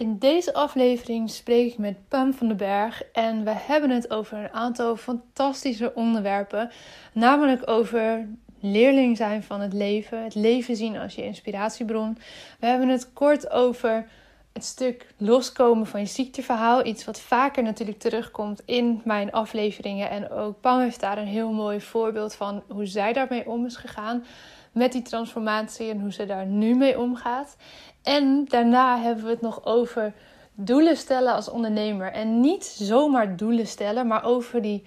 In deze aflevering spreek ik met Pam van den Berg en we hebben het over een aantal fantastische onderwerpen, namelijk over leerling zijn van het leven, het leven zien als je inspiratiebron. We hebben het kort over het stuk loskomen van je ziekteverhaal, iets wat vaker natuurlijk terugkomt in mijn afleveringen en ook Pam heeft daar een heel mooi voorbeeld van hoe zij daarmee om is gegaan met die transformatie en hoe ze daar nu mee omgaat. En daarna hebben we het nog over doelen stellen als ondernemer. En niet zomaar doelen stellen, maar over die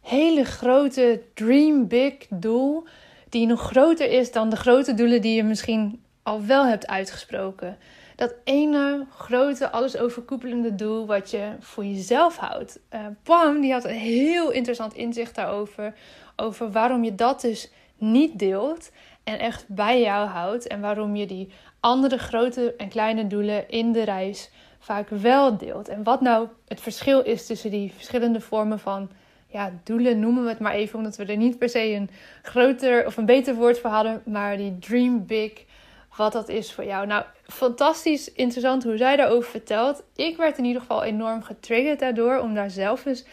hele grote dream big doel. Die nog groter is dan de grote doelen die je misschien al wel hebt uitgesproken. Dat ene grote, alles overkoepelende doel wat je voor jezelf houdt. Uh, Pam die had een heel interessant inzicht daarover. Over waarom je dat dus niet deelt en echt bij jou houdt. En waarom je die andere grote en kleine doelen in de reis vaak wel deelt. En wat nou het verschil is tussen die verschillende vormen van ja, doelen, noemen we het maar even, omdat we er niet per se een groter of een beter woord voor hadden, maar die dream big, wat dat is voor jou. Nou, fantastisch interessant hoe zij daarover vertelt. Ik werd in ieder geval enorm getriggerd daardoor om daar zelf eens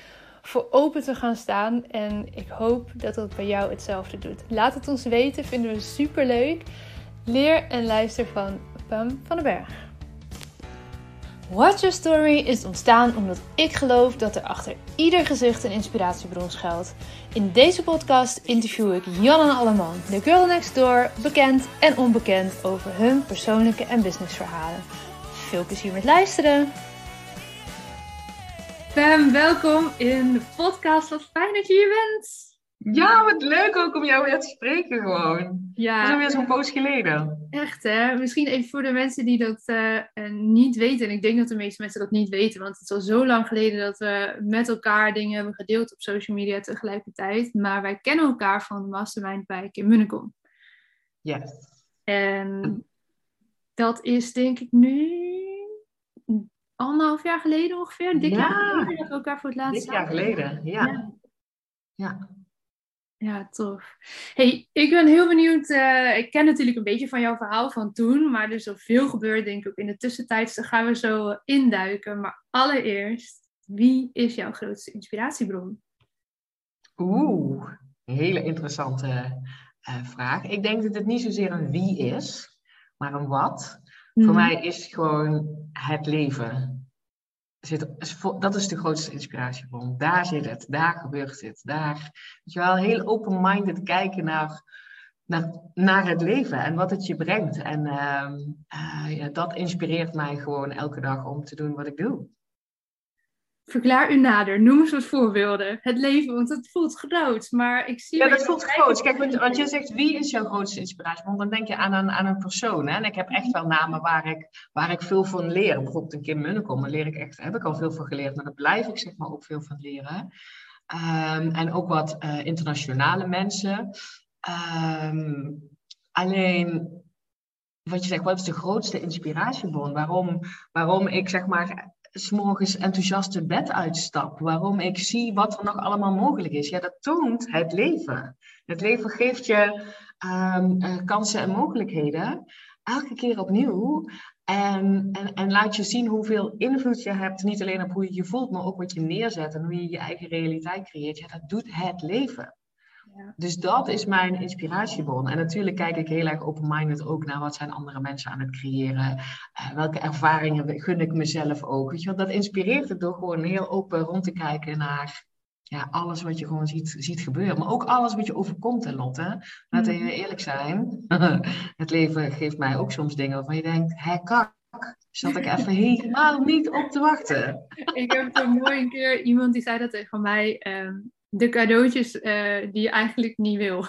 voor open te gaan staan. En ik hoop dat dat bij jou hetzelfde doet. Laat het ons weten, vinden we super leuk. Leer en luister van Pam van den Berg. Watch Your Story is ontstaan omdat ik geloof dat er achter ieder gezicht een inspiratiebron schuilt. In deze podcast interview ik Jan en Alleman, de girl next door, bekend en onbekend over hun persoonlijke en businessverhalen. Veel plezier met luisteren! Pam, welkom in de podcast. Wat fijn dat je hier bent! Ja, wat leuk ook om jou weer te spreken gewoon. Ja. Dat is alweer zo'n poos geleden. Echt hè? Misschien even voor de mensen die dat uh, niet weten. En ik denk dat de meeste mensen dat niet weten. Want het is al zo lang geleden dat we met elkaar dingen hebben gedeeld op social media tegelijkertijd. Maar wij kennen elkaar van de Mastermind bij Kim Munnekom. Yes. En dat is denk ik nu anderhalf jaar geleden ongeveer. Dik ja. jaar geleden dat we elkaar voor het laatst Dik jaar geleden, ja. ja. ja. Ja, tof. Hey, ik ben heel benieuwd. Uh, ik ken natuurlijk een beetje van jouw verhaal van toen, maar er is zoveel gebeurd, denk ik, ook in de tussentijd. Dus daar gaan we zo induiken. Maar allereerst, wie is jouw grootste inspiratiebron? Oeh, een hele interessante uh, vraag. Ik denk dat het niet zozeer een wie is, maar een wat. Voor mhm. mij is gewoon het leven zit, dat is de grootste inspiratiebron. Daar zit het, daar gebeurt het. Daar, weet je wel, heel open-minded kijken naar, naar, naar het leven en wat het je brengt. En uh, uh, ja, dat inspireert mij gewoon elke dag om te doen wat ik doe. Verklaar u nader. Noem eens wat voorbeelden. Het leven, want het voelt groot. Maar ik zie. Ja, dat voelt groot. Kijk, want je zegt wie is jouw grootste inspiratie? Want dan denk je aan een, aan een persoon. Hè? En ik heb echt wel namen waar ik, waar ik veel van leer. Bijvoorbeeld een Kim Munnekom. Daar leer ik echt, heb ik al veel van geleerd. Maar daar blijf ik zeg maar ook veel van leren. Um, en ook wat uh, internationale mensen. Um, alleen wat je zegt, wat is de grootste inspiratiebron? Waarom, waarom ik zeg maar s'morgens enthousiast het bed uitstap. Waarom ik zie wat er nog allemaal mogelijk is. Ja, dat toont het leven. Het leven geeft je um, uh, kansen en mogelijkheden. Elke keer opnieuw. En, en, en laat je zien hoeveel invloed je hebt. Niet alleen op hoe je je voelt, maar ook wat je neerzet. En hoe je je eigen realiteit creëert. Ja, dat doet het leven. Dus dat is mijn inspiratiebron. En natuurlijk kijk ik heel erg open-minded ook naar wat zijn andere mensen aan het creëren. Uh, welke ervaringen gun ik mezelf ook. Weet je, dat inspireert het door gewoon heel open rond te kijken naar ja, alles wat je gewoon ziet, ziet gebeuren. Maar ook alles wat je overkomt, hè, Lotte. Laten we mm. eerlijk zijn. het leven geeft mij ook soms dingen waarvan je denkt, hé kak. Zat ik even helemaal niet op te wachten. Ik heb een mooi een keer iemand die zei dat tegen mij. Ehm, de cadeautjes uh, die je eigenlijk niet wil.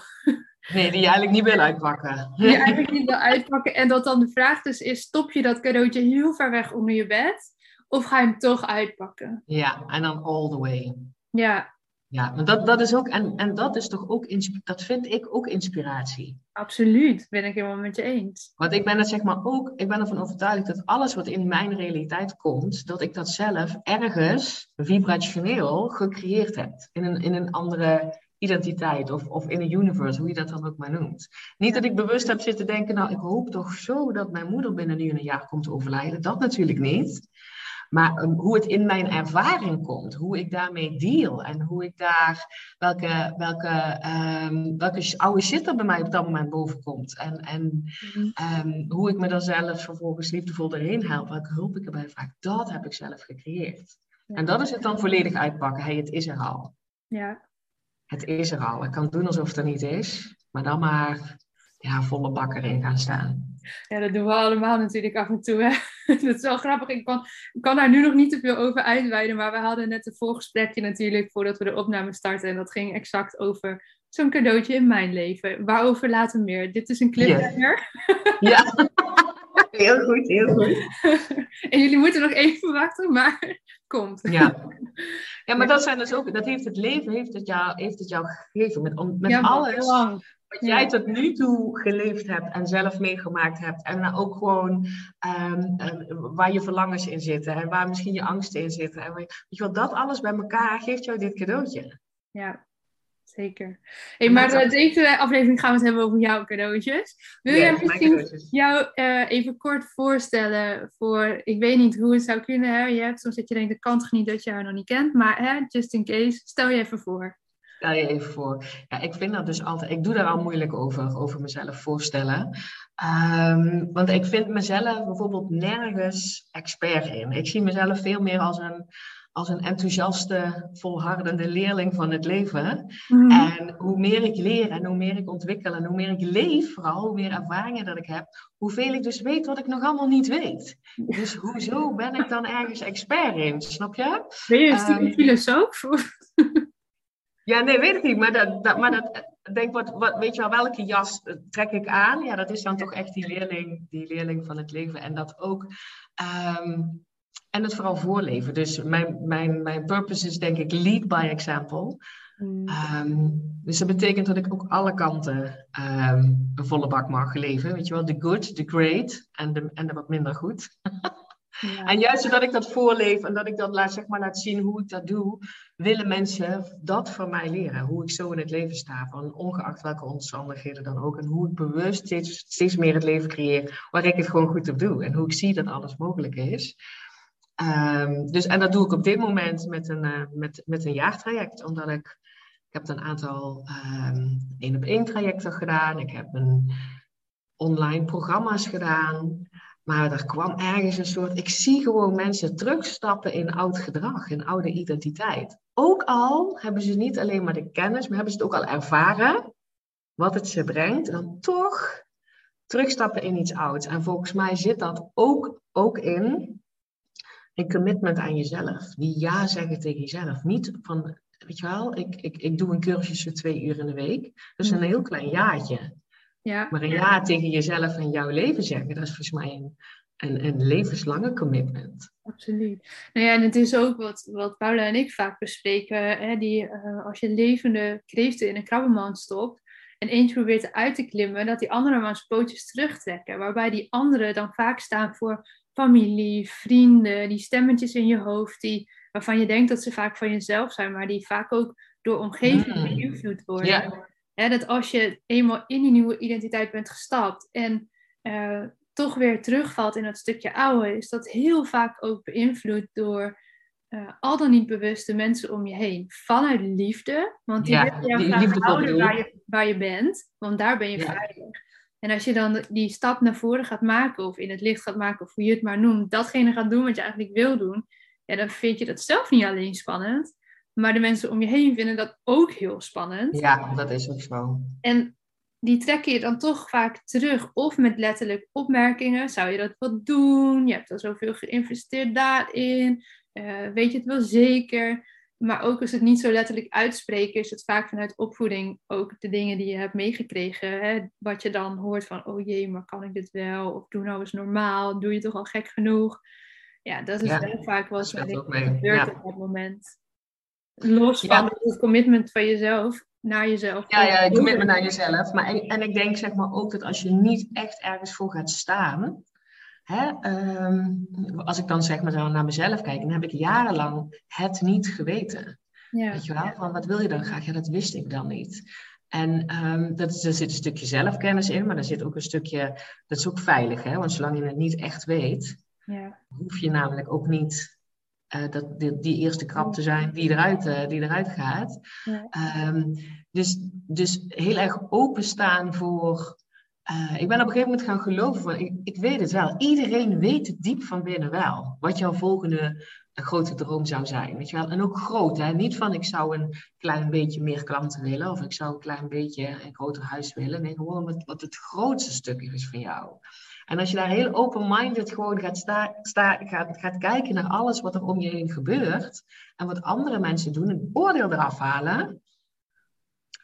Nee, die je eigenlijk niet wil uitpakken. Die je eigenlijk niet wil uitpakken. En dat dan de vraag dus is, stop je dat cadeautje heel ver weg onder je bed? Of ga je hem toch uitpakken? Ja, en dan all the way. Ja, ja, maar dat, dat is ook, en, en dat is toch ook, dat vind ik ook inspiratie. Absoluut, ben ik helemaal met je eens. Want ik ben het zeg maar ook, ik ben ervan overtuigd dat alles wat in mijn realiteit komt, dat ik dat zelf ergens vibrationeel gecreëerd heb. In een, in een andere identiteit of, of in een universe, hoe je dat dan ook maar noemt. Niet dat ik bewust heb zitten denken, nou ik hoop toch zo dat mijn moeder binnen nu een jaar komt overlijden. Dat natuurlijk niet. Maar um, hoe het in mijn ervaring komt, hoe ik daarmee deal en hoe ik daar, welke, welke, um, welke oude shit er bij mij op dat moment boven komt. En, en um, hoe ik me dan zelf vervolgens liefdevol erin help, welke hulp ik erbij vraag, dat heb ik zelf gecreëerd. En dat is het dan volledig uitpakken. Hey, het is er al. Ja. Het is er al. Ik kan doen alsof het er niet is, maar dan maar ja, volle bak erin gaan staan. Ja, dat doen we allemaal natuurlijk af en toe. Hè? dat is wel grappig. Ik kan, ik kan daar nu nog niet te veel over uitweiden, maar we hadden net een voorgesprekje natuurlijk voordat we de opname starten. En dat ging exact over zo'n cadeautje in mijn leven. Waarover later meer. Dit is een cliffhanger. Ja. Heel goed, heel goed. en jullie moeten nog even wachten, maar komt. Ja, ja maar dat zijn dus ook, dat heeft het leven, heeft het jou, heeft het jou gegeven. Met, met ja, alles wat jij tot nu toe geleefd hebt en zelf meegemaakt hebt. En ook gewoon um, waar je verlangens in zitten en waar misschien je angsten in zitten. En weet je wel, dat alles bij elkaar geeft jou dit cadeautje. Ja, zeker. Hey, maar uh, deze aflevering gaan we het hebben over jouw cadeautjes. Wil jij misschien jou uh, even kort voorstellen voor, ik weet niet hoe het zou kunnen. Hè? Je hebt soms dat je denkt, de kant niet dat je haar nog niet kent. Maar hè, just in case, stel je even voor. Stel je even voor. Ja, ik vind dat dus altijd, ik doe daar al moeilijk over, over mezelf voorstellen. Um, want ik vind mezelf bijvoorbeeld nergens expert in. Ik zie mezelf veel meer als een, als een enthousiaste, volhardende leerling van het leven. Mm. En hoe meer ik leer en hoe meer ik ontwikkel en hoe meer ik leef, vooral hoe meer ervaringen dat ik heb, hoeveel ik dus weet wat ik nog allemaal niet weet. Dus hoezo ben ik dan ergens expert in, snap je? Ben je een um, filosoof? Ja, nee, weet ik niet. Maar dat, dat, maar dat denk wat, wat, weet je wel, welke jas trek ik aan? Ja, dat is dan toch echt die leerling, die leerling van het leven. En dat ook. Um, en het vooral voorleven. Dus mijn, mijn, mijn purpose is denk ik lead by example. Mm. Um, dus dat betekent dat ik ook alle kanten um, een volle bak mag leven. Weet je wel, de good, de great en de, en de wat minder goed. En juist zodat ik dat voorleef en dat ik dat laat, zeg maar, laat zien hoe ik dat doe, willen mensen dat van mij leren. Hoe ik zo in het leven sta, van ongeacht welke omstandigheden dan ook. En hoe ik bewust steeds, steeds meer het leven creëer waar ik het gewoon goed op doe. En hoe ik zie dat alles mogelijk is. Um, dus, en dat doe ik op dit moment met een, uh, met, met een jaartraject, omdat ik, ik heb een aantal één op één trajecten gedaan. Ik heb een online programma's gedaan. Maar er kwam ergens een soort. Ik zie gewoon mensen terugstappen in oud gedrag, in oude identiteit. Ook al hebben ze niet alleen maar de kennis, maar hebben ze het ook al ervaren wat het ze brengt. En dan toch terugstappen in iets ouds. En volgens mij zit dat ook, ook in een commitment aan jezelf. Die ja zeggen tegen jezelf. Niet van, weet je wel, ik, ik, ik doe een cursus voor twee uur in de week. Dat is een heel klein jaartje. Ja. Maar een ja tegen jezelf en jouw leven zeggen, dat is volgens mij een, een, een levenslange commitment. Absoluut. Nou ja, en het is ook wat, wat Paula en ik vaak bespreken. Hè, die, uh, als je levende kreeften in een krabbenmand stopt en eentje probeert eruit te klimmen, dat die andere maar zijn pootjes terugtrekken. Waarbij die anderen dan vaak staan voor familie, vrienden, die stemmetjes in je hoofd, die, waarvan je denkt dat ze vaak van jezelf zijn, maar die vaak ook door omgeving mm. beïnvloed worden. Ja dat als je eenmaal in die nieuwe identiteit bent gestapt en uh, toch weer terugvalt in dat stukje oude, is dat heel vaak ook beïnvloed door uh, al dan niet bewuste mensen om je heen. Vanuit liefde, want die ja, willen jou graag houden waar je, waar je bent, want daar ben je veilig. En als je dan die stap naar voren gaat maken, of in het licht gaat maken, of hoe je het maar noemt, datgene gaat doen wat je eigenlijk wil doen, ja, dan vind je dat zelf niet alleen spannend, maar de mensen om je heen vinden dat ook heel spannend. Ja, dat is ook zo. En die trekken je dan toch vaak terug. Of met letterlijk opmerkingen. Zou je dat wel doen? Je hebt al zoveel geïnvesteerd daarin. Uh, weet je het wel zeker? Maar ook als het niet zo letterlijk uitspreken, is het vaak vanuit opvoeding ook de dingen die je hebt meegekregen. Hè? Wat je dan hoort van, oh jee, maar kan ik dit wel? Of doe nou eens normaal, doe je toch al gek genoeg? Ja, dat is ja, wel vaak wat er gebeurt op dat moment. Los van het commitment van jezelf naar jezelf. Ja, ja, commitment naar jezelf. Maar en, en, ik denk zeg maar ook dat als je niet echt ergens voor gaat staan. Hè, um, als ik dan zeg maar naar mezelf kijk, dan heb ik jarenlang het niet geweten. Ja. Weet je wel, van wat wil je dan graag? Ja, dat wist ik dan niet. En um, dat, er zit een stukje zelfkennis in, maar er zit ook een stukje, dat is ook veilig, hè? want zolang je het niet echt weet, ja. hoef je namelijk ook niet uh, dat, die, die, eerste krap te zijn die eruit, uh, die eruit gaat. Ja. Um, dus, dus heel erg openstaan voor. Uh, ik ben op een gegeven moment gaan geloven van, ik, ik weet het wel. Iedereen weet het diep van binnen wel. Wat jouw volgende grote droom zou zijn. Weet je wel? En ook groot. Hè? Niet van ik zou een klein beetje meer klanten willen. Of ik zou een klein beetje een groter huis willen. Nee, gewoon wat, wat het grootste stuk is van jou. En als je daar heel open-minded gewoon gaat, sta, sta, gaat, gaat kijken naar alles wat er om je heen gebeurt. En wat andere mensen doen. Een oordeel eraf halen.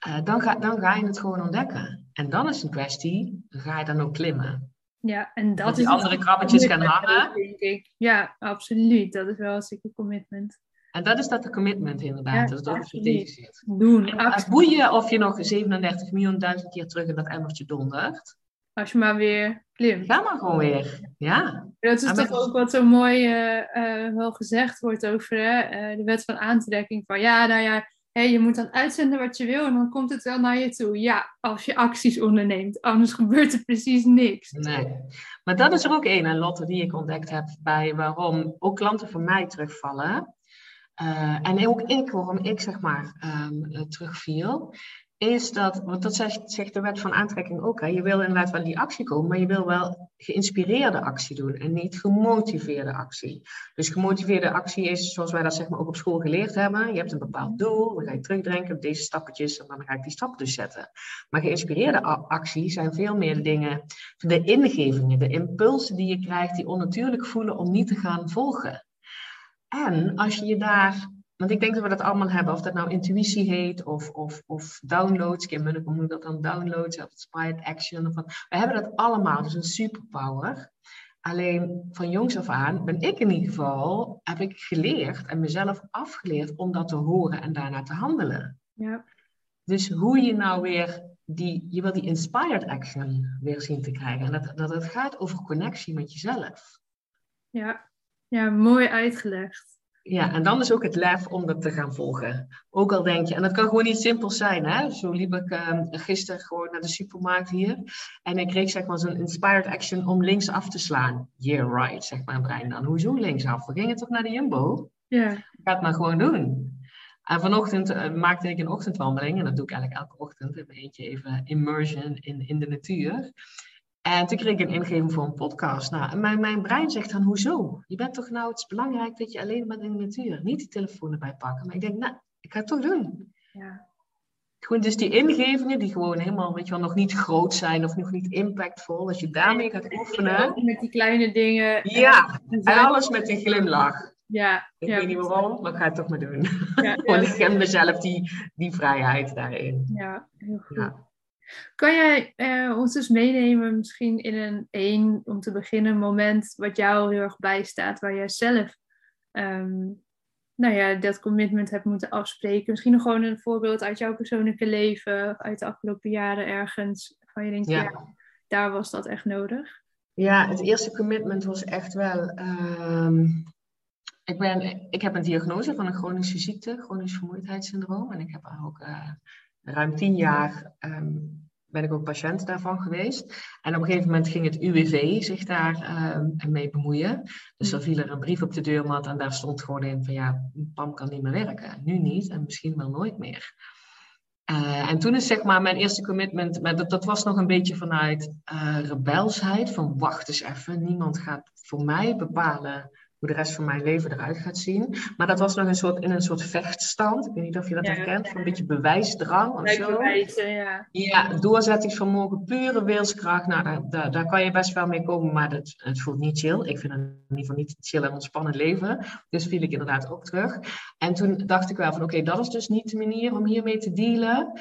Uh, dan, ga, dan ga je het gewoon ontdekken. En dan is een kwestie, ga je dan ook klimmen. Ja, en dat, dat die andere krabbetjes gaan hangen. Denk ik. Ja, absoluut. Dat is wel een stukje commitment. En dat is dat de commitment inderdaad. dat is ook zit. Doen. Boeien of je nog 37 miljoen duizend keer terug in dat emmertje dondert. Als je maar weer klimt. Ga maar gewoon weer. Ja. Dat is toch ook wat zo mooi uh, uh, wel gezegd wordt over uh, de wet van aantrekking. Van ja, nou ja, hey, je moet dan uitzenden wat je wil en dan komt het wel naar je toe. Ja, als je acties onderneemt. Anders gebeurt er precies niks. Nee. Maar dat is er ook een, Lotte, die ik ontdekt heb bij waarom ook klanten van mij terugvallen. En ook ik, waarom ik zeg maar um, terugviel, is dat, want dat zegt, zegt, de wet van aantrekking ook, hè, je wil inderdaad wel die actie komen, maar je wil wel geïnspireerde actie doen en niet gemotiveerde actie. Dus gemotiveerde actie is, zoals wij dat zeg maar ook op school geleerd hebben, je hebt een bepaald doel, dan ga je terugdenken op deze stappetjes en dan ga ik die stappen dus zetten. Maar geïnspireerde actie zijn veel meer dingen, de ingevingen, de impulsen die je krijgt die onnatuurlijk voelen om niet te gaan volgen. En als je je daar want ik denk dat we dat allemaal hebben, of dat nou intuïtie heet of, of, of downloads. Kim Munnekom noemt dat dan downloads of inspired action. Of wat. We hebben dat allemaal, dus een superpower. Alleen van jongs af aan ben ik in ieder geval, heb ik geleerd en mezelf afgeleerd om dat te horen en daarna te handelen. Ja. Dus hoe je nou weer die, je wil die inspired action weer zien te krijgen. En dat, dat het gaat over connectie met jezelf. Ja, ja mooi uitgelegd. Ja, en dan is ook het lef om dat te gaan volgen. Ook al denk je, en dat kan gewoon niet simpel zijn. Hè? Zo liep ik uh, gisteren gewoon naar de supermarkt hier. En ik kreeg zeg maar zo'n inspired action om links af te slaan. Yeah, right, zeg mijn brein dan. Hoezo linksaf? We gingen toch naar de Jumbo? Ja. Ga het maar gewoon doen. En vanochtend uh, maakte ik een ochtendwandeling. En dat doe ik eigenlijk elke ochtend. Mijn eentje even immersion in, in de natuur. En toen kreeg ik een ingeving voor een podcast. Nou, mijn, mijn brein zegt dan, hoezo? Je bent toch nou, het is belangrijk dat je alleen bent in de natuur. Niet die telefoon erbij pakken. Maar ik denk, nou, ik ga het toch doen. Ja. Gewoon dus die ingevingen die gewoon helemaal, weet je wel, nog niet groot zijn of nog niet impactvol. Als je daarmee gaat oefenen. Met die kleine dingen. Ja, en alles met een glimlach. Ja. Ik weet niet waarom, maar ik ga het toch maar doen. Ja, Want ik geef mezelf die, die vrijheid daarin. Ja, heel goed. Kan jij uh, ons dus meenemen, misschien in een één, om te beginnen, moment wat jou heel erg bijstaat, waar jij zelf um, nou ja, dat commitment hebt moeten afspreken? Misschien nog gewoon een voorbeeld uit jouw persoonlijke leven, uit de afgelopen jaren ergens, van je denkt, ja. daar was dat echt nodig. Ja, het eerste commitment was echt wel. Um, ik, ben, ik heb een diagnose van een chronische ziekte, chronisch vermoeidheidssyndroom. En ik heb ook uh, ruim tien jaar um, ben ik ook patiënt daarvan geweest. En op een gegeven moment ging het UWV zich daar uh, mee bemoeien. Dus er viel er een brief op de deurmat en daar stond gewoon in van ja, PAM kan niet meer werken. Nu niet en misschien wel nooit meer. Uh, en toen is zeg maar mijn eerste commitment, maar dat, dat was nog een beetje vanuit uh, rebelsheid. Van wacht eens even, niemand gaat voor mij bepalen hoe de rest van mijn leven eruit gaat zien. Maar dat was nog een soort, in een soort vechtstand. Ik weet niet of je dat herkent, van een beetje bewijsdrang of zo. Bewijzen, ja. Ja, doorzettingsvermogen, pure wilskracht. Nou, daar, daar, daar, kan je best wel mee komen, maar dat, het voelt niet chill. Ik vind het in ieder geval niet chill en ontspannen leven. Dus viel ik inderdaad ook terug. En toen dacht ik wel van, oké, dat is dus niet de manier om hiermee te dealen.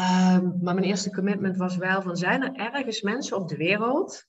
Um, maar mijn eerste commitment was wel van, zijn er ergens mensen op de wereld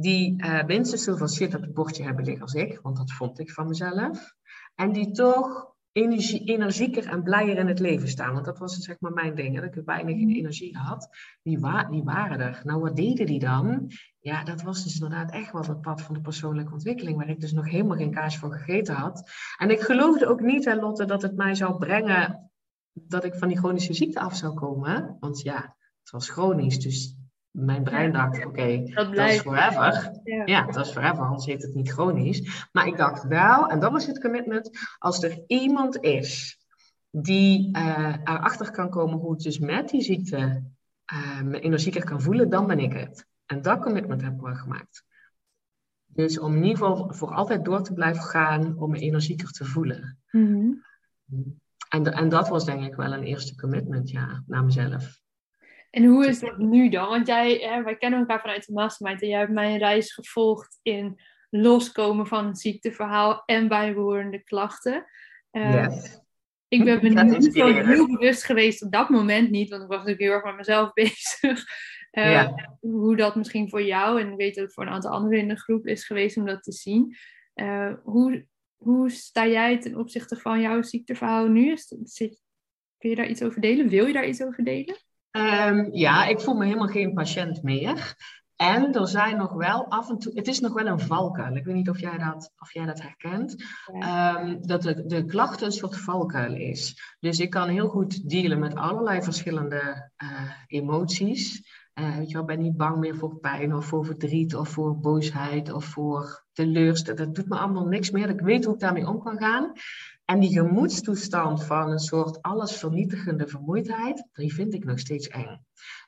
die uh, minstens zoveel shit op het bordje hebben liggen als ik, want dat vond ik van mezelf. En die toch energie, energieker en blijer in het leven staan. Want dat was zeg maar mijn ding, dat ik weinig Mhm. energie had. Die, wa die waren er. Nou, wat deden die dan? Ja, dat was dus inderdaad echt wel het pad van de persoonlijke ontwikkeling, waar ik dus nog helemaal geen kaas voor gegeten had. En ik geloofde ook niet, hè, Lotte, dat het mij zou brengen dat ik van die chronische ziekte af zou komen. Want ja, het was chronisch, dus mijn brein dacht, oké, Dat dat is forever. Ja. Ja, dat is forever, anders heet het niet chronisch. Maar ik dacht wel, en dat was het commitment, als er iemand is die eh, erachter kan komen hoe het dus met die ziekte me energieker kan voelen, dan ben ik het. En dat commitment hebben we gemaakt. Dus om in ieder geval voor altijd door te blijven gaan om me energieker te voelen. Mhm. En, en dat was denk ik wel een eerste commitment, ja, naar mezelf. En hoe is dat nu dan? Want jij, hè, wij kennen elkaar vanuit de mastermind en jij hebt mijn reis gevolgd in loskomen van het ziekteverhaal en bijbehorende klachten. Eh, Yes. Ik ben me niet heel bewust geweest op dat moment niet, want ik was natuurlijk heel erg met mezelf bezig. Eh, Ja. Hoe dat misschien voor jou en ik weet ook voor een aantal anderen in de groep is geweest om dat te zien. Eh, hoe, hoe sta jij ten opzichte van jouw ziekteverhaal nu? Is, zit, kun je daar iets over delen? Wil je daar iets over delen? Ehm, ja, ik voel me helemaal geen patiënt meer. En er zijn nog wel af en toe, het is nog wel een valkuil. Ik weet niet of jij dat, of jij dat herkent. Ehm, dat de, de klachten een soort valkuil is. Dus ik kan heel goed dealen met allerlei verschillende eh, emoties. Eh, weet je wel, ben niet bang meer voor pijn of voor verdriet of voor boosheid of voor teleurstelling. Dat doet me allemaal niks meer. Ik weet hoe ik daarmee om kan gaan. En die gemoedstoestand van een soort allesvernietigende vermoeidheid, die vind ik nog steeds eng.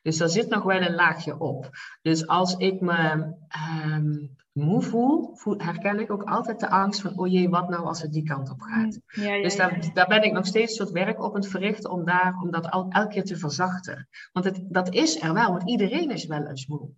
Dus daar zit nog wel een laagje op. Dus als ik me ehm, moe voel, herken ik ook altijd de angst van, oh jee, wat nou als het die kant op gaat. Ja, ja, Dus ja. daar, ben ik nog steeds soort werk op aan het verrichten om, daar, om dat al, elke keer te verzachten. Want het, dat is er wel, want iedereen is wel eens moe.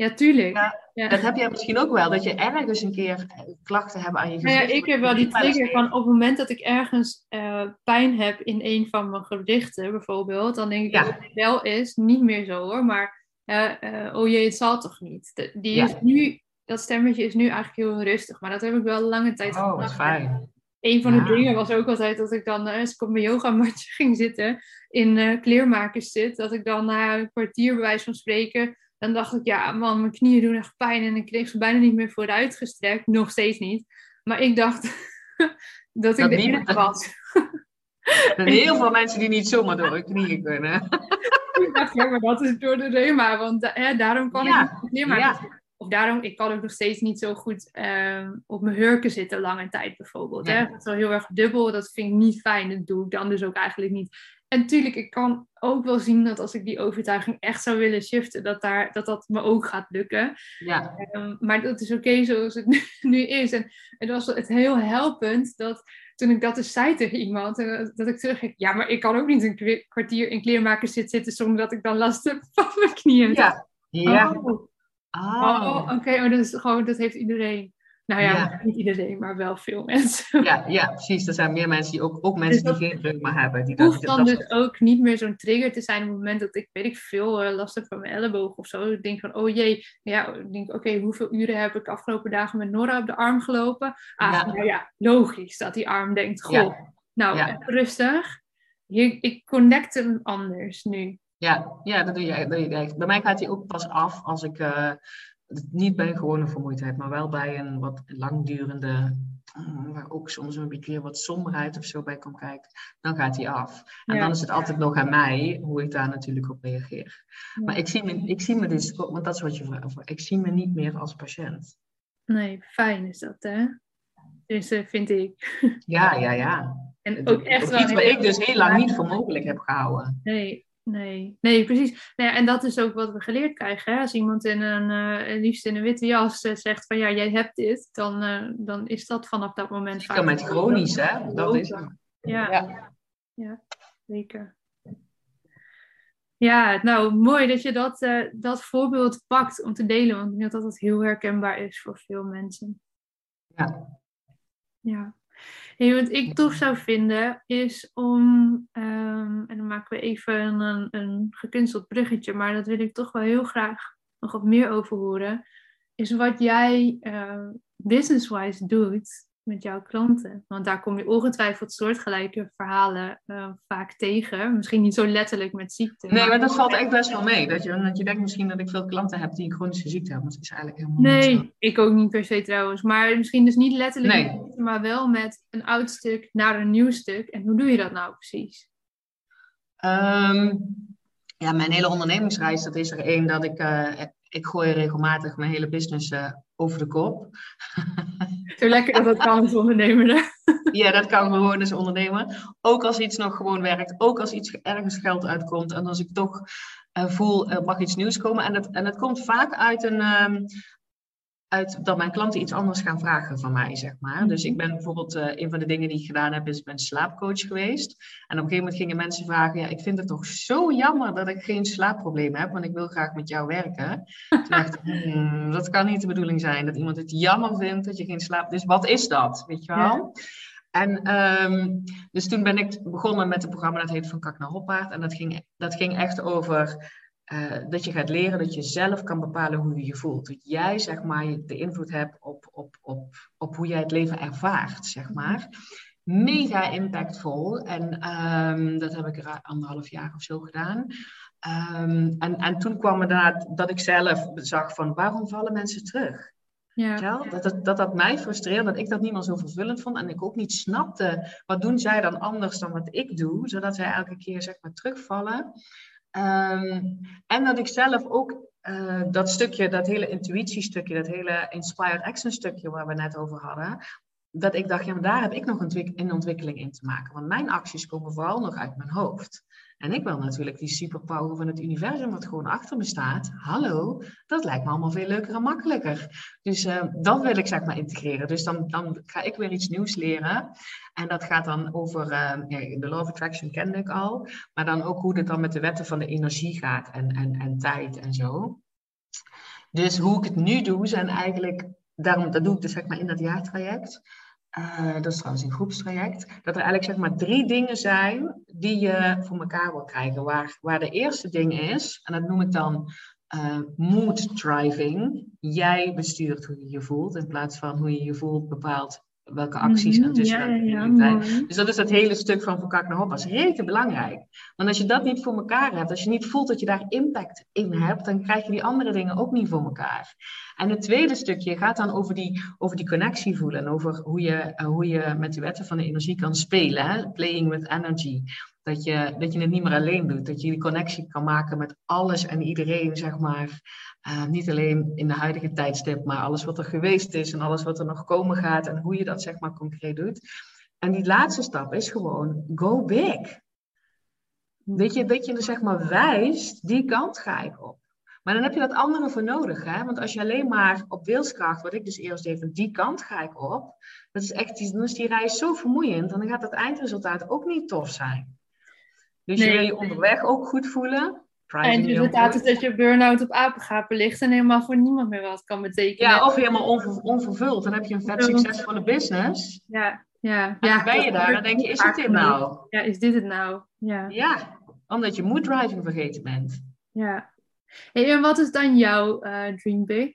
Ja, tuurlijk. Ja, Ja. Dat heb jij misschien ook wel, dat je ergens een keer eh, klachten hebt aan je Nou ja, gezicht. ik heb wel die trigger van op het moment dat ik ergens eh, pijn heb in een van mijn gewrichten bijvoorbeeld, dan denk ik Ja. dat het wel is, niet meer zo hoor, maar eh, eh, oh jee, het zal toch niet. De- die Ja. is nu, dat stemmetje is nu eigenlijk heel rustig, maar dat heb ik wel lange tijd Oh, gedacht. fijn. Een van de Ja. dingen was ook altijd dat ik dan, als ik op mijn yogamatje ging zitten, in kleermakers zit, dat ik dan na een kwartier bij wijze van spreken, dan dacht ik, ja man, mijn knieën doen echt pijn en ik kreeg ze bijna niet meer vooruit gestrekt, nog steeds niet. Maar ik dacht dat ik Dat de enige was. Er zijn heel veel mensen die niet zomaar door hun knieën kunnen. ik dacht, ja, maar dat is door de reuma, want hè, daarom kan Ja, ik niet kleermakers zitten. Of daarom, ik kan ook nog steeds niet zo goed ehm, op mijn hurken zitten lange tijd bijvoorbeeld. Hè? Dat is wel heel erg dubbel, dat vind ik niet fijn. Dat doe ik dan dus ook eigenlijk niet. En natuurlijk, ik kan ook wel zien dat als ik die overtuiging echt zou willen shiften, dat daar, dat, dat me ook gaat lukken. Ja, Ehm, maar dat is oké zoals het nu, nu is. En het was het heel helpend dat toen ik dat dus zei tegen iemand, eh, dat ik terug ja, maar ik kan ook niet een kwartier in kleermakers zitten, zitten zonder dat ik dan last heb van mijn knieën. ja, ja. Oh, Ah. oh, oké, oh, dat, is gewoon, dat heeft iedereen. Nou ja, Ja. niet iedereen, maar wel veel mensen. Ja, ja, precies. Er zijn meer mensen die ook, ook mensen Dus die geen reuma hebben. Die hoeft dan dus ook niet meer zo'n trigger te zijn op het moment dat ik, weet ik veel, eh, last heb van mijn elleboog of zo. Ik denk van, oh jee, ja, ik denk, oké, hoeveel uren heb ik de afgelopen dagen met Nora op de arm gelopen? Ah, Ja. nou ja, logisch dat die arm denkt, goh, Ja. nou, rustig. Hier, ik connect hem anders nu. Ja, ja, dat doe je, dat doe je echt. Bij mij gaat hij ook pas af als ik eh, niet bij een gewone vermoeidheid, maar wel bij een wat langdurende, mm, waar ook soms een beetje wat somberheid of zo bij komt kijken. Dan gaat hij af. En Ja. dan is het altijd nog aan mij hoe ik daar natuurlijk op reageer. Ja. Maar ik zie, me, ik zie me dus, want dat is wat je vraagt, ik zie me niet meer als patiënt. Nee, fijn is dat, hè? Dus eh, vind ik. Ja, ja, ja. En ook echt wel iets wat ik dus heel lang niet voor mogelijk heb gehouden. Nee, nee, nee, precies. Nou ja, en dat is ook wat we geleerd krijgen. Hè? Als iemand in een, eh, liefst in een witte jas eh, zegt van ja, jij hebt dit, dan, eh, dan is dat vanaf dat moment Zeker met chronisch, hè? Dat is het. Ja, Ja. zeker. Ja, nou mooi dat je dat, eh, dat voorbeeld pakt om te delen, want ik denk dat dat heel herkenbaar is voor veel mensen. Ja. Ja. Hey, wat ik tof zou vinden is om, ehm, en dan maken we even een, een gekunsteld bruggetje, maar dat wil ik toch wel heel graag nog wat meer over horen, is wat jij eh, business-wise doet met jouw klanten? Want daar kom je ongetwijfeld soortgelijke verhalen uh, vaak tegen. Misschien niet zo letterlijk met ziekte. Nee, maar, dat valt echt best wel mee. Dat je, dat je denkt misschien dat ik veel klanten heb die een chronische ziekte hebben. Dat is eigenlijk helemaal nee, niet Nee, ik ook niet per se trouwens. Maar misschien dus niet letterlijk, nee. maar wel met een oud stuk naar een nieuw stuk. En hoe doe je dat nou precies? Um, ja, mijn hele ondernemingsreis, dat is er één dat ik, uh, ik gooi regelmatig mijn hele business uh, over de kop. Zo lekker dat dat kan als ondernemer. ja, dat kan gewoon als ondernemer. Ook als iets nog gewoon werkt, ook als iets ergens geld uitkomt en als ik toch uh, voel, er mag iets nieuws komen. En het, en het komt vaak uit een, um, uit dat mijn klanten iets anders gaan vragen van mij, zeg maar. Dus ik ben bijvoorbeeld, uh, een van de dingen die ik gedaan heb, is ik ben slaapcoach geweest. En op een gegeven moment gingen mensen vragen, ja, ik vind het toch zo jammer dat ik geen slaapprobleem heb, want ik wil graag met jou werken. Toen dacht ik, hmm, dat kan niet de bedoeling zijn, dat iemand het jammer vindt dat je geen slaap... Dus wat is dat, weet je wel? En um, dus toen ben ik begonnen met het programma dat heet Van Kak naar Hoppaard. En dat ging, dat ging echt over uh, dat je gaat leren dat je zelf kan bepalen hoe je je voelt. Dat jij zeg maar de invloed hebt op, op, op, op hoe jij het leven ervaart, zeg maar. Mega impactvol. En um, dat heb ik er anderhalf jaar of zo gedaan. Um, en, en toen kwam inderdaad dat ik zelf zag van waarom vallen mensen terug? Ja. Dat, dat, dat dat mij frustreerde, dat ik dat niet meer zo vervullend vond. En ik ook niet snapte, wat doen zij dan anders dan wat ik doe? Zodat zij elke keer zeg maar terugvallen. Um, en dat ik zelf ook uh, dat stukje, dat hele intuïtiestukje, dat hele inspired action stukje waar we net over hadden, dat ik dacht, ja, maar daar heb ik nog een ontwikkeling in te maken. Want mijn acties komen vooral nog uit mijn hoofd. En ik wil natuurlijk die superpower van het universum wat gewoon achter me staat. Hallo, dat lijkt me allemaal veel leuker en makkelijker. Dus uh, dat wil ik zeg maar integreren. Dus dan, dan ga ik weer iets nieuws leren. En dat gaat dan over, ja, de Law of Attraction kende ik al. Maar dan ook hoe het dan met de wetten van de energie gaat en, en, en tijd en zo. Dus hoe ik het nu doe zijn eigenlijk, daarom, dat doe ik dus zeg maar in dat jaartraject. Uh, dat is trouwens een groepstraject. Dat er eigenlijk zeg maar drie dingen zijn die je voor elkaar wil krijgen. Waar, waar de eerste ding is, en dat noem ik dan uh, mood driving. Jij bestuurt hoe je je voelt in plaats van hoe je je voelt bepaalt welke acties mm -hmm, en ja, ja, ja, Dus dat is dat hele stuk van van kak naar hop. Dat is rete belangrijk. Want als je dat niet voor elkaar hebt, als je niet voelt dat je daar impact in hebt, dan krijg je die andere dingen ook niet voor elkaar. En het tweede stukje gaat dan over die, over die connectie voelen. En over hoe je, uh, hoe je met de wetten van de energie kan spelen. Hè? Playing with energy. Dat je, dat je het niet meer alleen doet. Dat je die connectie kan maken met alles en iedereen, zeg maar. Uh, niet alleen in de huidige tijdstip, maar alles wat er geweest is en alles wat er nog komen gaat en hoe je dat zeg maar concreet doet. En die laatste stap is gewoon go big. Dat je, dat je zeg maar wijst, die kant ga ik op. Maar dan heb je dat andere voor nodig. Hè? Want als je alleen maar op wilskracht, wat ik dus eerst deed, van die kant ga ik op. Dat is echt, dan is die reis zo vermoeiend. En dan gaat het eindresultaat ook niet tof zijn. Dus nee, je wil je onderweg ook goed voelen. En het resultaat is dat je burn-out op apengapen ligt en helemaal voor niemand meer wat kan betekenen. Ja, of helemaal onver, onvervuld. Dan heb je een vet succesvolle business. Ja, ja. En ja, ben je daar, dan denk je, is het dit nou? Ja, is dit het nou? Ja, ja omdat je mood driving vergeten bent. Ja. Hey, en wat is dan jouw uh, dream big?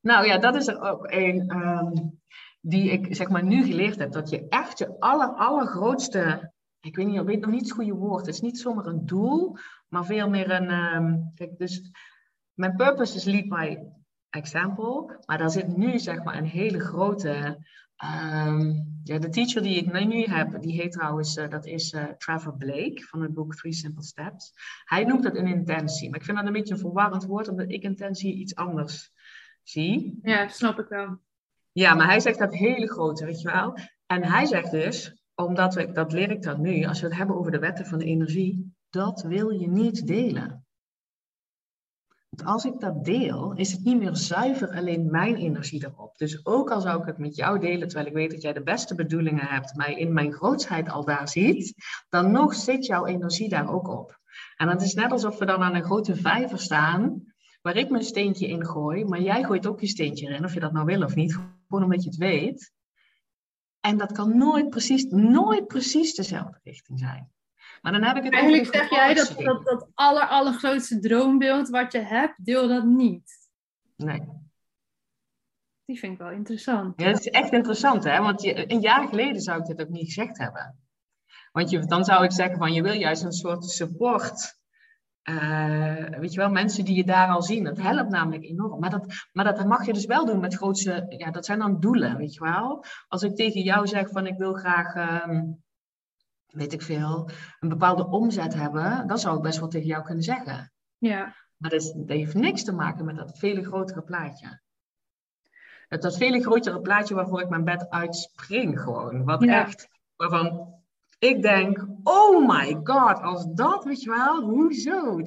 Nou ja, dat is er ook een um, die ik zeg maar nu geleerd heb. Dat je echt je aller, allergrootste ik weet, niet, ik weet nog niet het goede woord. Het is niet zomaar een doel, maar veel meer een. Um, kijk, dus mijn purpose is lead by example. Maar daar zit nu zeg maar een hele grote. Um, ja, de teacher die ik nu heb, die heet trouwens, uh, dat is uh, Trevor Blake van het boek Three Simple Steps. Hij noemt dat een intentie. Maar ik vind dat een beetje een verwarrend woord, omdat ik intentie iets anders zie. Ja, snap ik wel. Ja, maar hij zegt dat hele grote, weet je wel. En hij zegt dus, omdat we, dat leer ik dan nu, als we het hebben over de wetten van de energie, dat wil je niet delen. Want als ik dat deel, is het niet meer zuiver alleen mijn energie erop. Dus ook al zou ik het met jou delen, terwijl ik weet dat jij de beste bedoelingen hebt, mij in mijn grootsheid al daar ziet, dan nog zit jouw energie daar ook op. En het is net alsof we dan aan een grote vijver staan, waar ik mijn steentje in gooi, maar jij gooit ook je steentje in, of je dat nou wil of niet, gewoon omdat je het weet. En dat kan nooit precies, nooit precies dezelfde richting zijn. Maar dan heb ik het Eigenlijk zeg jij dat, dat dat aller, allergrootste droombeeld wat je hebt, deel dat niet. Nee. die vind ik wel interessant. Ja, dat is echt interessant, hè? Want je, een jaar geleden zou ik dit ook niet gezegd hebben. Want je, dan zou ik zeggen van je wil juist een soort support. Uh, weet je wel, mensen die je daar al zien. Dat helpt namelijk enorm. Maar dat, maar dat mag je dus wel doen met grootste. Ja, dat zijn dan doelen, weet je wel. Als ik tegen jou zeg van ik wil graag. Um, weet ik veel, een bepaalde omzet hebben, dan zou ik best wel tegen jou kunnen zeggen. Ja. Maar dat, is, dat heeft niks te maken met dat vele grotere plaatje. Het dat vele grotere plaatje waarvoor ik mijn bed uitspring gewoon. Wat echt, waarvan ik denk, oh my god, als dat, weet je wel, hoezo?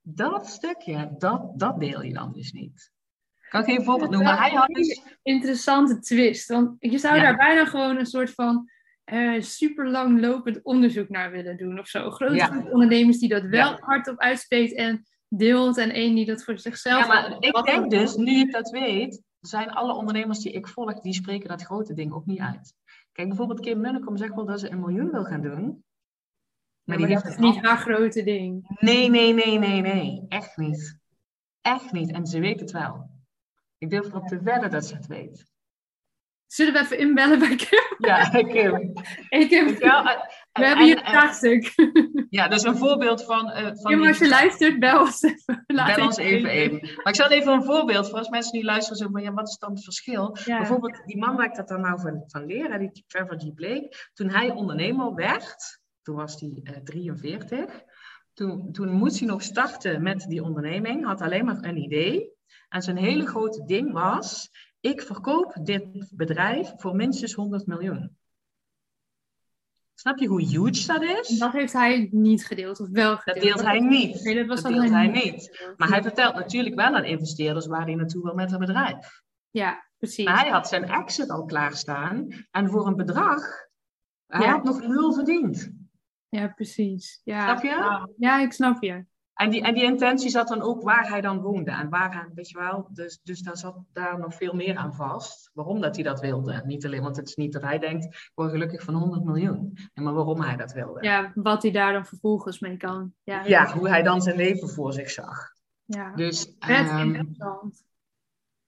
Dat stukje, dat, dat deel je dan dus niet. Ik kan geen voorbeeld noemen, maar hij had dus... Interessante twist, want je zou daar bijna gewoon een soort van uh, super lang lopend onderzoek naar willen doen of zo. Grote ja. ondernemers die dat wel ja. hardop uitspreekt en deelt en één die dat voor zichzelf... Ja, maar ik denk dus, nu ik dat weet, zijn alle ondernemers die ik volg, die spreken dat grote ding ook niet uit. Kijk, bijvoorbeeld Kim Munnekom zegt wel dat ze een miljoen wil gaan doen. Maar, die heeft dat is niet haar grote ding. Nee, nee, nee, nee, nee. Echt niet. Echt niet. En ze weet het wel. Ik durf erop te wedden dat ze het weet. Zullen we even inbellen bij Kim? Ja, Kim. Ik we hebben hier een vraagstuk. Ja, dus een voorbeeld van... Uh, van Kim, als je luistert, bel ons even. bel ons even, even. Maar ik zal even een voorbeeld voor als mensen die luisteren zo van, ja, wat is dan het verschil? Bijvoorbeeld, die man waar ik dat dan nou van, van leren, die Trevor G. Blake, toen hij ondernemer werd, toen was hij uh, 43, toen, toen moest hij nog starten met die onderneming, had alleen maar een idee. En zijn hele grote ding was, ik verkoop dit bedrijf voor minstens 100 miljoen. Snap je hoe huge dat is? Dat heeft hij niet gedeeld, of wel gedeeld? Dat deelt hij niet. Nee, dat, was dat deelt hij niet. Maar hij vertelt natuurlijk wel aan investeerders waar hij naartoe wil met het bedrijf. Ja, precies. Maar hij had zijn exit al klaarstaan. En voor een bedrag, hij had nog nul verdiend. Ja, precies. Ja. Snap je? Ja, ik snap je. En die, en die intentie zat dan ook waar hij dan woonde. En waar hij, weet je wel, dus, dus daar zat daar nog veel meer aan vast. Waarom dat hij dat wilde. Niet alleen, want het is niet dat hij denkt, ik word gelukkig van 100 miljoen. maar waarom hij dat wilde. Ja, wat hij daar dan vervolgens mee kan. Ja, ja hoe hij dan zijn leven voor zich zag. Ja, dus, vet um, interessant.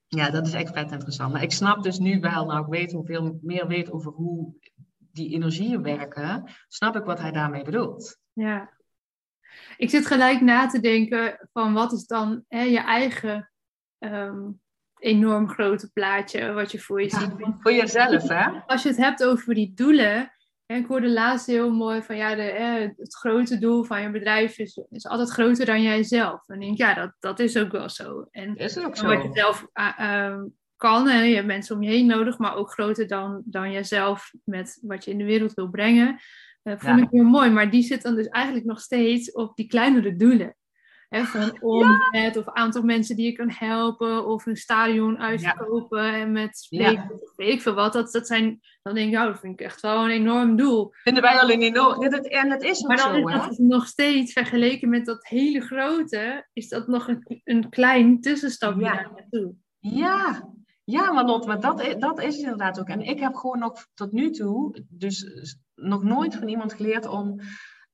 Ja, dat is echt vet interessant. Maar ik snap dus nu wel, nou ik weet hoeveel meer weet over hoe die energieën werken, snap ik wat hij daarmee bedoelt. Ja, ik zit gelijk na te denken van wat is dan hè, je eigen ehm, enorm grote plaatje wat je voor je ziet. voor jezelf, hè? Als je het hebt over die doelen. Hè, ik hoorde laatst heel mooi van ja, de, hè, het grote doel van je bedrijf is, is altijd groter dan jijzelf. En ik denk, ja, dat, dat is ook wel zo. En is ook zo. Wat je zelf uh, kan, hè, je hebt mensen om je heen nodig, maar ook groter dan, dan jezelf met wat je in de wereld wil brengen. Dat vond ik heel mooi, maar die zit dan dus eigenlijk nog steeds op die kleinere doelen. He, van omzet of aantal mensen die je kan helpen of een stadion uitverkopen en met spreken weet ik veel wat. Dat, dat zijn, dan denk ik, ja, dat vind ik echt wel een enorm doel. Vinden wij al een enorm, en dat is ook maar dan zo, is dat dus nog steeds vergeleken met dat hele grote, is dat nog een, een klein tussenstapje ja. naartoe. Ja, ja, Marlot, maar dat, is, dat is inderdaad ook. En ik heb gewoon nog tot nu toe, dus nog nooit van iemand geleerd om.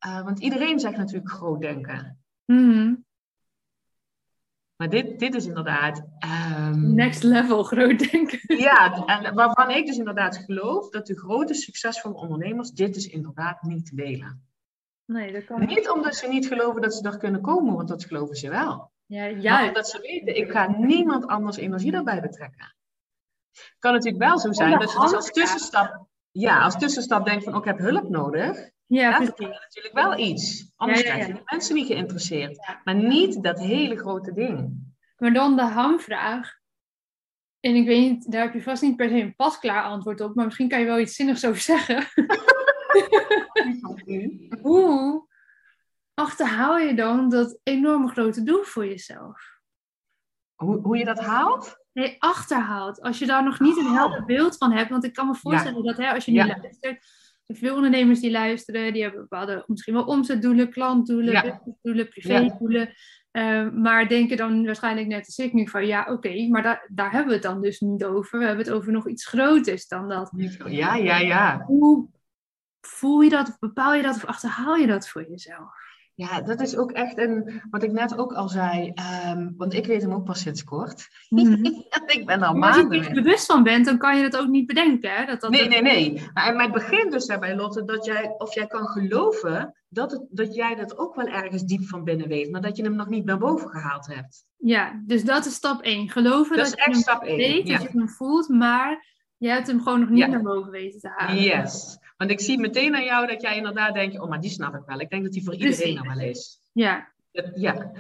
Uh, want iedereen zegt natuurlijk groot denken. Mm Maar dit, dit is inderdaad. Um, Next level groot denken. Ja, en waarvan ik dus inderdaad geloof dat de grote succesvolle ondernemers dit dus inderdaad niet delen. Nee, dat kan niet. omdat ze niet geloven dat ze er kunnen komen, want dat geloven ze wel. Ja, juist. Maar omdat ze weten, ik ga niemand anders energie daarbij betrekken. Kan natuurlijk wel zo zijn dat je dus als tussenstap, ja, als tussenstap denkt van, oh, ik heb hulp nodig. Ja, dat is natuurlijk wel iets. Anders ja, ja, krijg je de mensen niet geïnteresseerd. Maar niet dat hele grote ding. Maar dan de hamvraag. En ik weet niet, daar heb je vast niet per se een pasklaar antwoord op. Maar misschien kan je wel iets zinnigs over zeggen. Hoe achterhaal je dan dat enorme grote doel voor jezelf? Hoe, hoe je dat haalt? Nee, achterhaalt. Als je daar nog niet een helder oh. beeld van hebt. Want ik kan me voorstellen dat hè, als je nu luistert. Er veel ondernemers die luisteren, die hebben bepaalde misschien wel omzetdoelen, klantdoelen, ja. businessdoelen, privédoelen. Uh, maar denken dan waarschijnlijk net als ik nu van ja, oké, maar daar, daar hebben we het dan dus niet over. We hebben het over nog iets groters dan dat. Ja, ja, ja. Hoe voel je dat, of bepaal je dat, of achterhaal je dat voor jezelf? Ja, dat is ook echt een, wat ik net ook al zei, ehm, want ik weet hem ook pas sinds kort. Mhm. ik ben al Maar als je er maanden. niet bewust van bent, dan kan je dat ook niet bedenken. Hè? Dat dat Nee, nee, nee. Maar het begint dus daarbij, Lotte, dat jij, of jij kan geloven dat, het, dat jij dat ook wel ergens diep van binnen weet, maar dat je hem nog niet naar boven gehaald hebt. Ja, dus dat is stap 1. Geloven Dat je echt hem stap één, weet, ja. dat je hem voelt, maar je hebt hem gewoon nog niet Ja. naar boven weten te halen. Yes. Want ik zie meteen aan jou dat jij inderdaad denkt, oh, maar die snap ik wel. Ik denk dat die voor iedereen er wel is. Ja, Ja,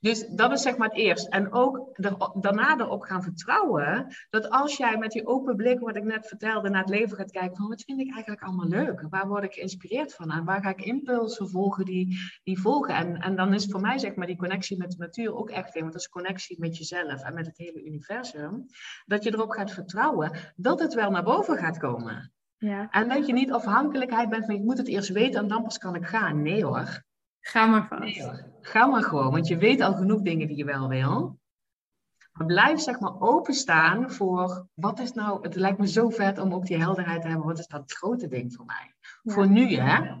dus dat is zeg maar het eerst. En ook er- daarna erop gaan vertrouwen dat als jij met die open blik, wat ik net vertelde, naar het leven gaat kijken van wat vind ik eigenlijk allemaal leuk? Waar word ik geïnspireerd van? En waar ga ik impulsen volgen die, die volgen? En, en dan is voor mij zeg maar die connectie met de natuur ook echt een, want dat is connectie met jezelf en met het hele universum. Dat je erop gaat vertrouwen dat het wel naar boven gaat komen. ja. En dat je niet afhankelijkheid bent van ik moet het eerst weten en dan pas kan ik gaan. Nee hoor. ga maar vast. Nee hoor. Ga maar gewoon, want je weet al genoeg dingen die je wel wil. Maar blijf zeg maar openstaan voor wat is nou, het lijkt me zo vet om ook die helderheid te hebben, wat is dat grote ding voor mij? Ja. Voor nu hè.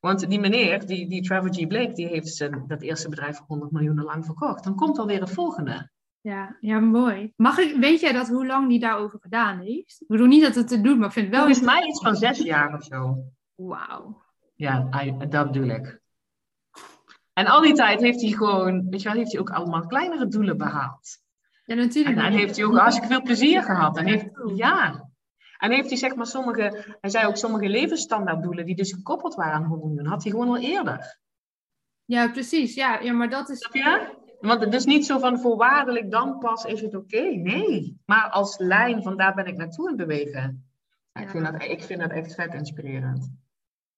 Want die meneer, die, die Trevor G. Blake, die heeft zijn, dat eerste bedrijf voor 100 miljoen lang verkocht. Dan komt alweer het volgende. Ja, ja, mooi. Mag ik, weet jij dat hoe lang die daarover gedaan heeft? Ik bedoel niet dat het te doen, maar ik vind het wel... Volgens mij iets van zes jaar of zo. Wauw. Ja, I- dat bedoel ik. En al die tijd heeft hij gewoon, weet je wel, heeft hij ook allemaal kleinere doelen behaald. Ja, natuurlijk. En, en heeft hij ook hartstikke veel plezier gehad. En heeft, ja. En heeft hij zeg maar sommige, hij zei ook sommige levensstandaarddoelen die dus gekoppeld waren aan 100 miljoen, had hij gewoon al eerder. Ja, precies. Ja, ja, maar dat is... Want het is niet zo van voorwaardelijk, dan pas is het oké. Nee. Maar als lijn van daar ben ik naartoe in bewegen. Ja, ik, vind dat, ik vind dat echt vet inspirerend.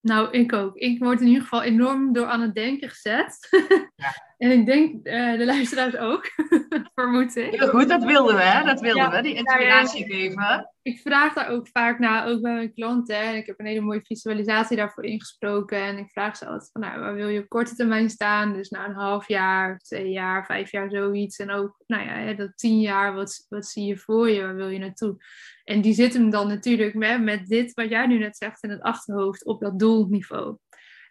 Nou, ik ook. Ik word in ieder geval enorm door aan het denken gezet. Ja. en ik denk eh, de luisteraars ook, vermoed ik. Heel goed, dat wilden we, hè? Dat wilden Ja. we, die inspiratie geven. Ik vraag daar ook vaak naar, ook bij mijn klanten. En ik heb een hele mooie visualisatie daarvoor ingesproken. En ik vraag ze altijd van, nou, waar wil je op korte termijn staan? Dus na een half jaar, twee jaar, vijf jaar, zoiets. En ook, nou ja, dat tien jaar, wat, wat zie je voor je? Waar wil je naartoe? En die zit hem dan natuurlijk met, met dit, wat jij nu net zegt, in het achterhoofd op dat doelniveau.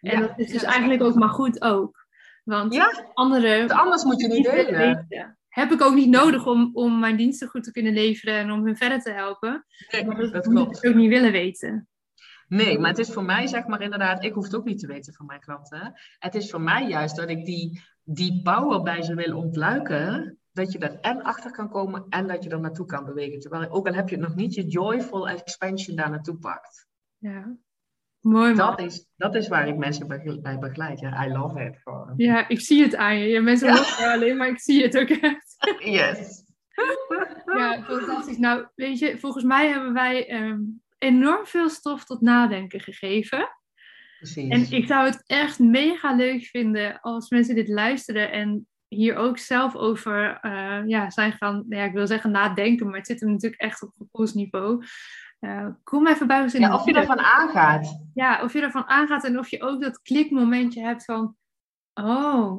En Ja, dat is dus eigenlijk ook maar goed ook. Want Ja, anderen anders moet je niet delen. weten. Heb ik ook niet nodig om, om mijn diensten goed te kunnen leveren en om hun verder te helpen. Nee, Maar dat, dat moet klopt. ik ook niet willen weten. Nee, maar het is voor mij zeg maar inderdaad, ik hoef het ook niet te weten van mijn klanten. Het is voor mij juist dat ik die, die power bij ze wil ontluiken, dat je er en achter kan komen en dat je er naartoe kan bewegen. Terwijl ook al heb je het nog niet, je joyful expansion daar naartoe pakt. Ja. Mooi man. Dat is, dat is waar ik mensen bij, begeleid. Ja, I love it gewoon. Ja, ik zie het aan je. Ja, mensen Ja. horen alleen, maar ik zie het ook echt. Yes. Ja, fantastisch. Nou, weet je, volgens mij hebben wij ehm, enorm veel stof tot nadenken gegeven. Precies. En ik zou het echt mega leuk vinden als mensen dit luisteren en hier ook zelf over eh, ja, zijn gaan, ja, ik wil zeggen nadenken, maar het zit hem natuurlijk echt op gevoelsniveau. Eh, kom even bij ons in ja, de of je ervan aangaat. Ja, of je ervan aangaat en of je ook dat klikmomentje hebt van, oh,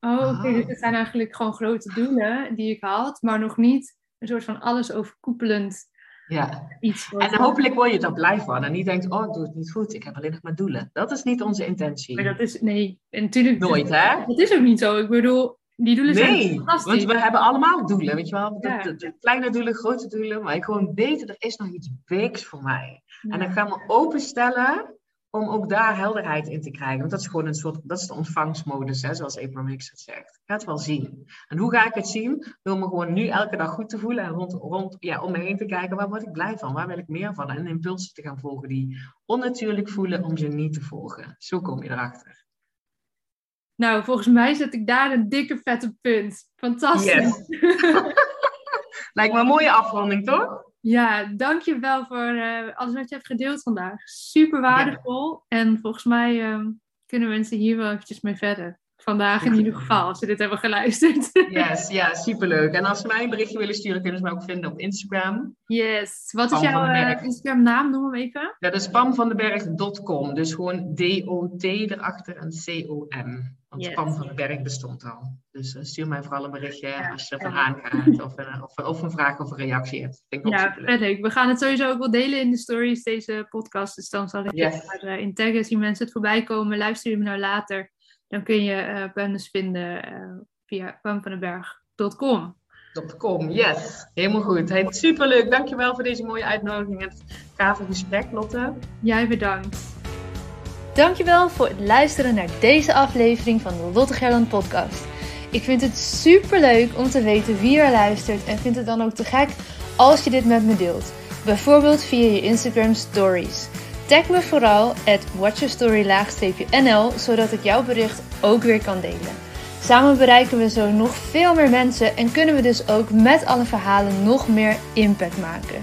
oh oké, Ah. dus dit zijn eigenlijk gewoon grote doelen die ik had, maar nog niet een soort van alles overkoepelend Ja. iets. En hopelijk word je er blij van. En niet denkt, oh, ik doe het niet goed. Ik heb alleen nog maar doelen. Dat is niet onze intentie. Maar dat is, nee, en natuurlijk, Nooit, hè? dat is ook niet zo. Ik bedoel, die doelen zijn Nee, fantastisch. want we hebben allemaal doelen, weet je wel. De, Ja. de- de kleine doelen, grote doelen. Maar ik gewoon weten, er is nog iets bigs voor mij. En Ja. ik ga me openstellen om ook daar helderheid in te krijgen. Want dat is gewoon een soort, dat is de ontvangstmodus, hè, zoals Abraham Hicks het zegt. Ik ga het wel zien. En hoe ga ik het zien? Door me gewoon nu elke dag goed te voelen en rond, rond, ja, om me heen te kijken. Waar word ik blij van? Waar wil ik meer van? En impulsen te gaan volgen die onnatuurlijk voelen om ze niet te volgen. Zo kom je erachter. Nou, volgens mij zet ik daar een dikke vette punt. Fantastisch. Lijkt me een mooie afronding, toch? Ja, dankjewel voor eh, alles wat je hebt gedeeld vandaag. Super waardevol. En volgens mij ehm, kunnen mensen hier wel eventjes mee verder. Vandaag in ieder geval, als ze dit hebben geluisterd. Yes, ja, superleuk. En als ze mij een berichtje willen sturen, kunnen ze mij ook vinden op Instagram. Yes. Wat is jouw eh. Instagram naam? Noem hem even. Dat is pamvandenberg.com. Dus gewoon D-O-T erachter en C-O-M. Want Yes. Pam van den Berg bestond al. Dus eh, stuur mij vooral een berichtje Ja, als je ervan ja. aangaat. Of, een- of, of een vraag of een reactie hebt. Vind ik ook Ja, vet leuk. We gaan het sowieso ook wel delen in de stories, deze podcast. Dus dan zal ik Yes. eh, in taggen zien mensen het voorbij komen. Luister je hem nou later. Dan kun je uh, Pam dus vinden uh, via pamvandenberg.com. .com, yes. Helemaal goed. Hey, superleuk. Dankjewel voor deze mooie uitnodiging en het gave gesprek, Lotte. Jij bedankt. Dankjewel voor het luisteren naar deze aflevering van de Lotte Gerland podcast. Ik vind het super leuk om te weten wie er luistert en vind het dan ook te gek als je dit met me deelt. Bijvoorbeeld via je Instagram stories. Tag me vooral at watchyourstory-nl zodat ik jouw bericht ook weer kan delen. Samen bereiken we zo nog veel meer mensen en kunnen we dus ook met alle verhalen nog meer impact maken.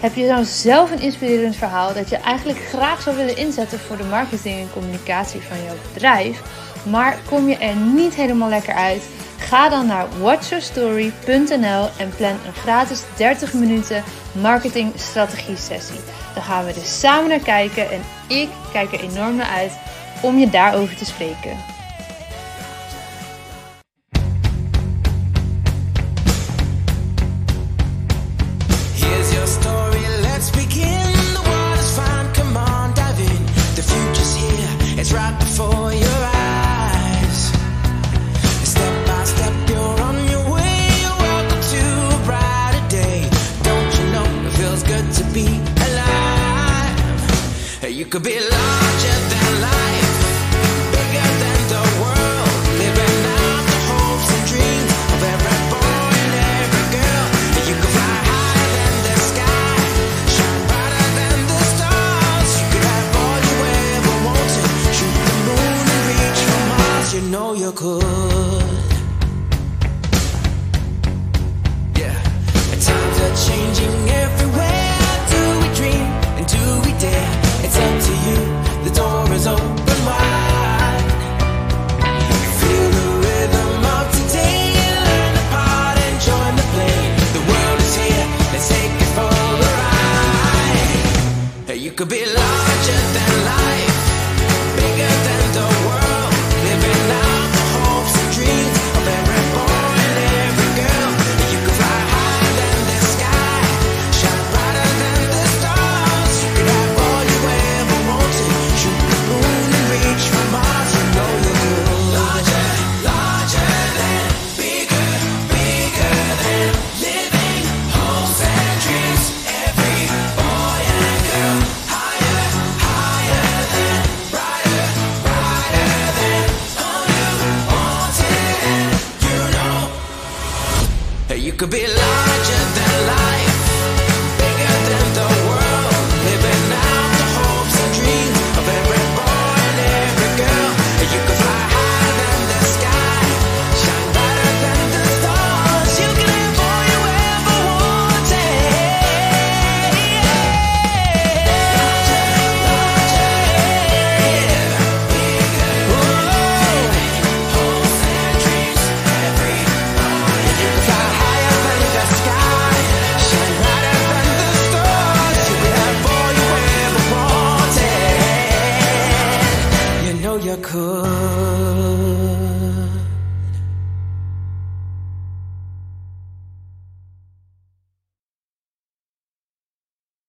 Heb je nou zelf een inspirerend verhaal dat je eigenlijk graag zou willen inzetten voor de marketing en communicatie van jouw bedrijf, maar kom je er niet helemaal lekker uit? Ga dan naar watchyourstory.nl en plan een gratis 30 minuten marketing strategie sessie. Dan gaan we er samen naar kijken en ik kijk er enorm naar uit om je daarover te spreken. Could be larger